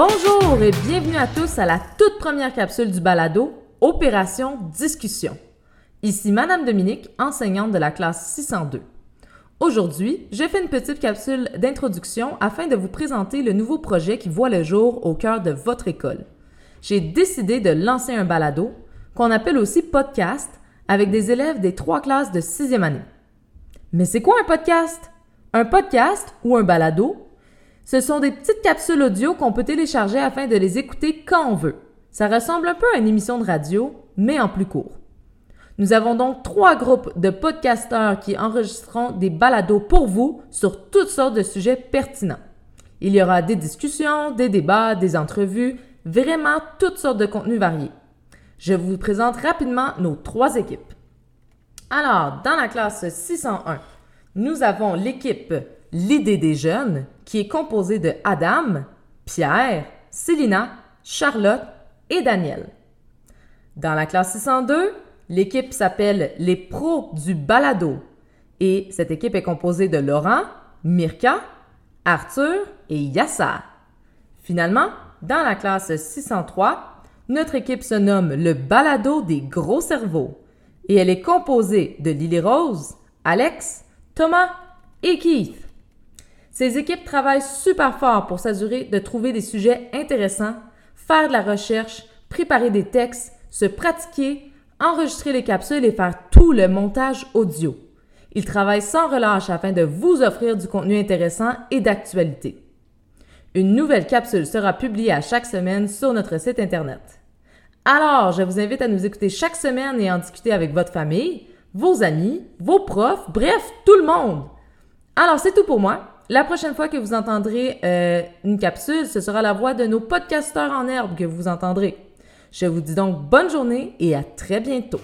Bonjour et bienvenue à tous à la toute première capsule du balado Opération Discussion. Ici Madame Dominique, enseignante de la classe 602. Aujourd'hui, j'ai fait une petite capsule d'introduction afin de vous présenter le nouveau projet qui voit le jour au cœur de votre école. J'ai décidé de lancer un balado, qu'on appelle aussi podcast, avec des élèves des trois classes de sixième année. Mais c'est quoi un podcast? Un podcast ou un balado ce sont des petites capsules audio qu'on peut télécharger afin de les écouter quand on veut. Ça ressemble un peu à une émission de radio, mais en plus court. Nous avons donc trois groupes de podcasteurs qui enregistreront des balados pour vous sur toutes sortes de sujets pertinents. Il y aura des discussions, des débats, des entrevues, vraiment toutes sortes de contenus variés. Je vous présente rapidement nos trois équipes. Alors, dans la classe 601, nous avons l'équipe L'idée des jeunes, qui est composée de Adam, Pierre, Célina, Charlotte et Daniel. Dans la classe 602, l'équipe s'appelle les pros du balado et cette équipe est composée de Laurent, Mirka, Arthur et Yassa. Finalement, dans la classe 603, notre équipe se nomme le balado des gros cerveaux et elle est composée de Lily Rose, Alex, Thomas et Keith. Ces équipes travaillent super fort pour s'assurer de trouver des sujets intéressants, faire de la recherche, préparer des textes, se pratiquer, enregistrer les capsules et faire tout le montage audio. Ils travaillent sans relâche afin de vous offrir du contenu intéressant et d'actualité. Une nouvelle capsule sera publiée à chaque semaine sur notre site Internet. Alors, je vous invite à nous écouter chaque semaine et en discuter avec votre famille, vos amis, vos profs, bref, tout le monde. Alors, c'est tout pour moi. La prochaine fois que vous entendrez euh, une capsule, ce sera la voix de nos podcasteurs en herbe que vous entendrez. Je vous dis donc bonne journée et à très bientôt.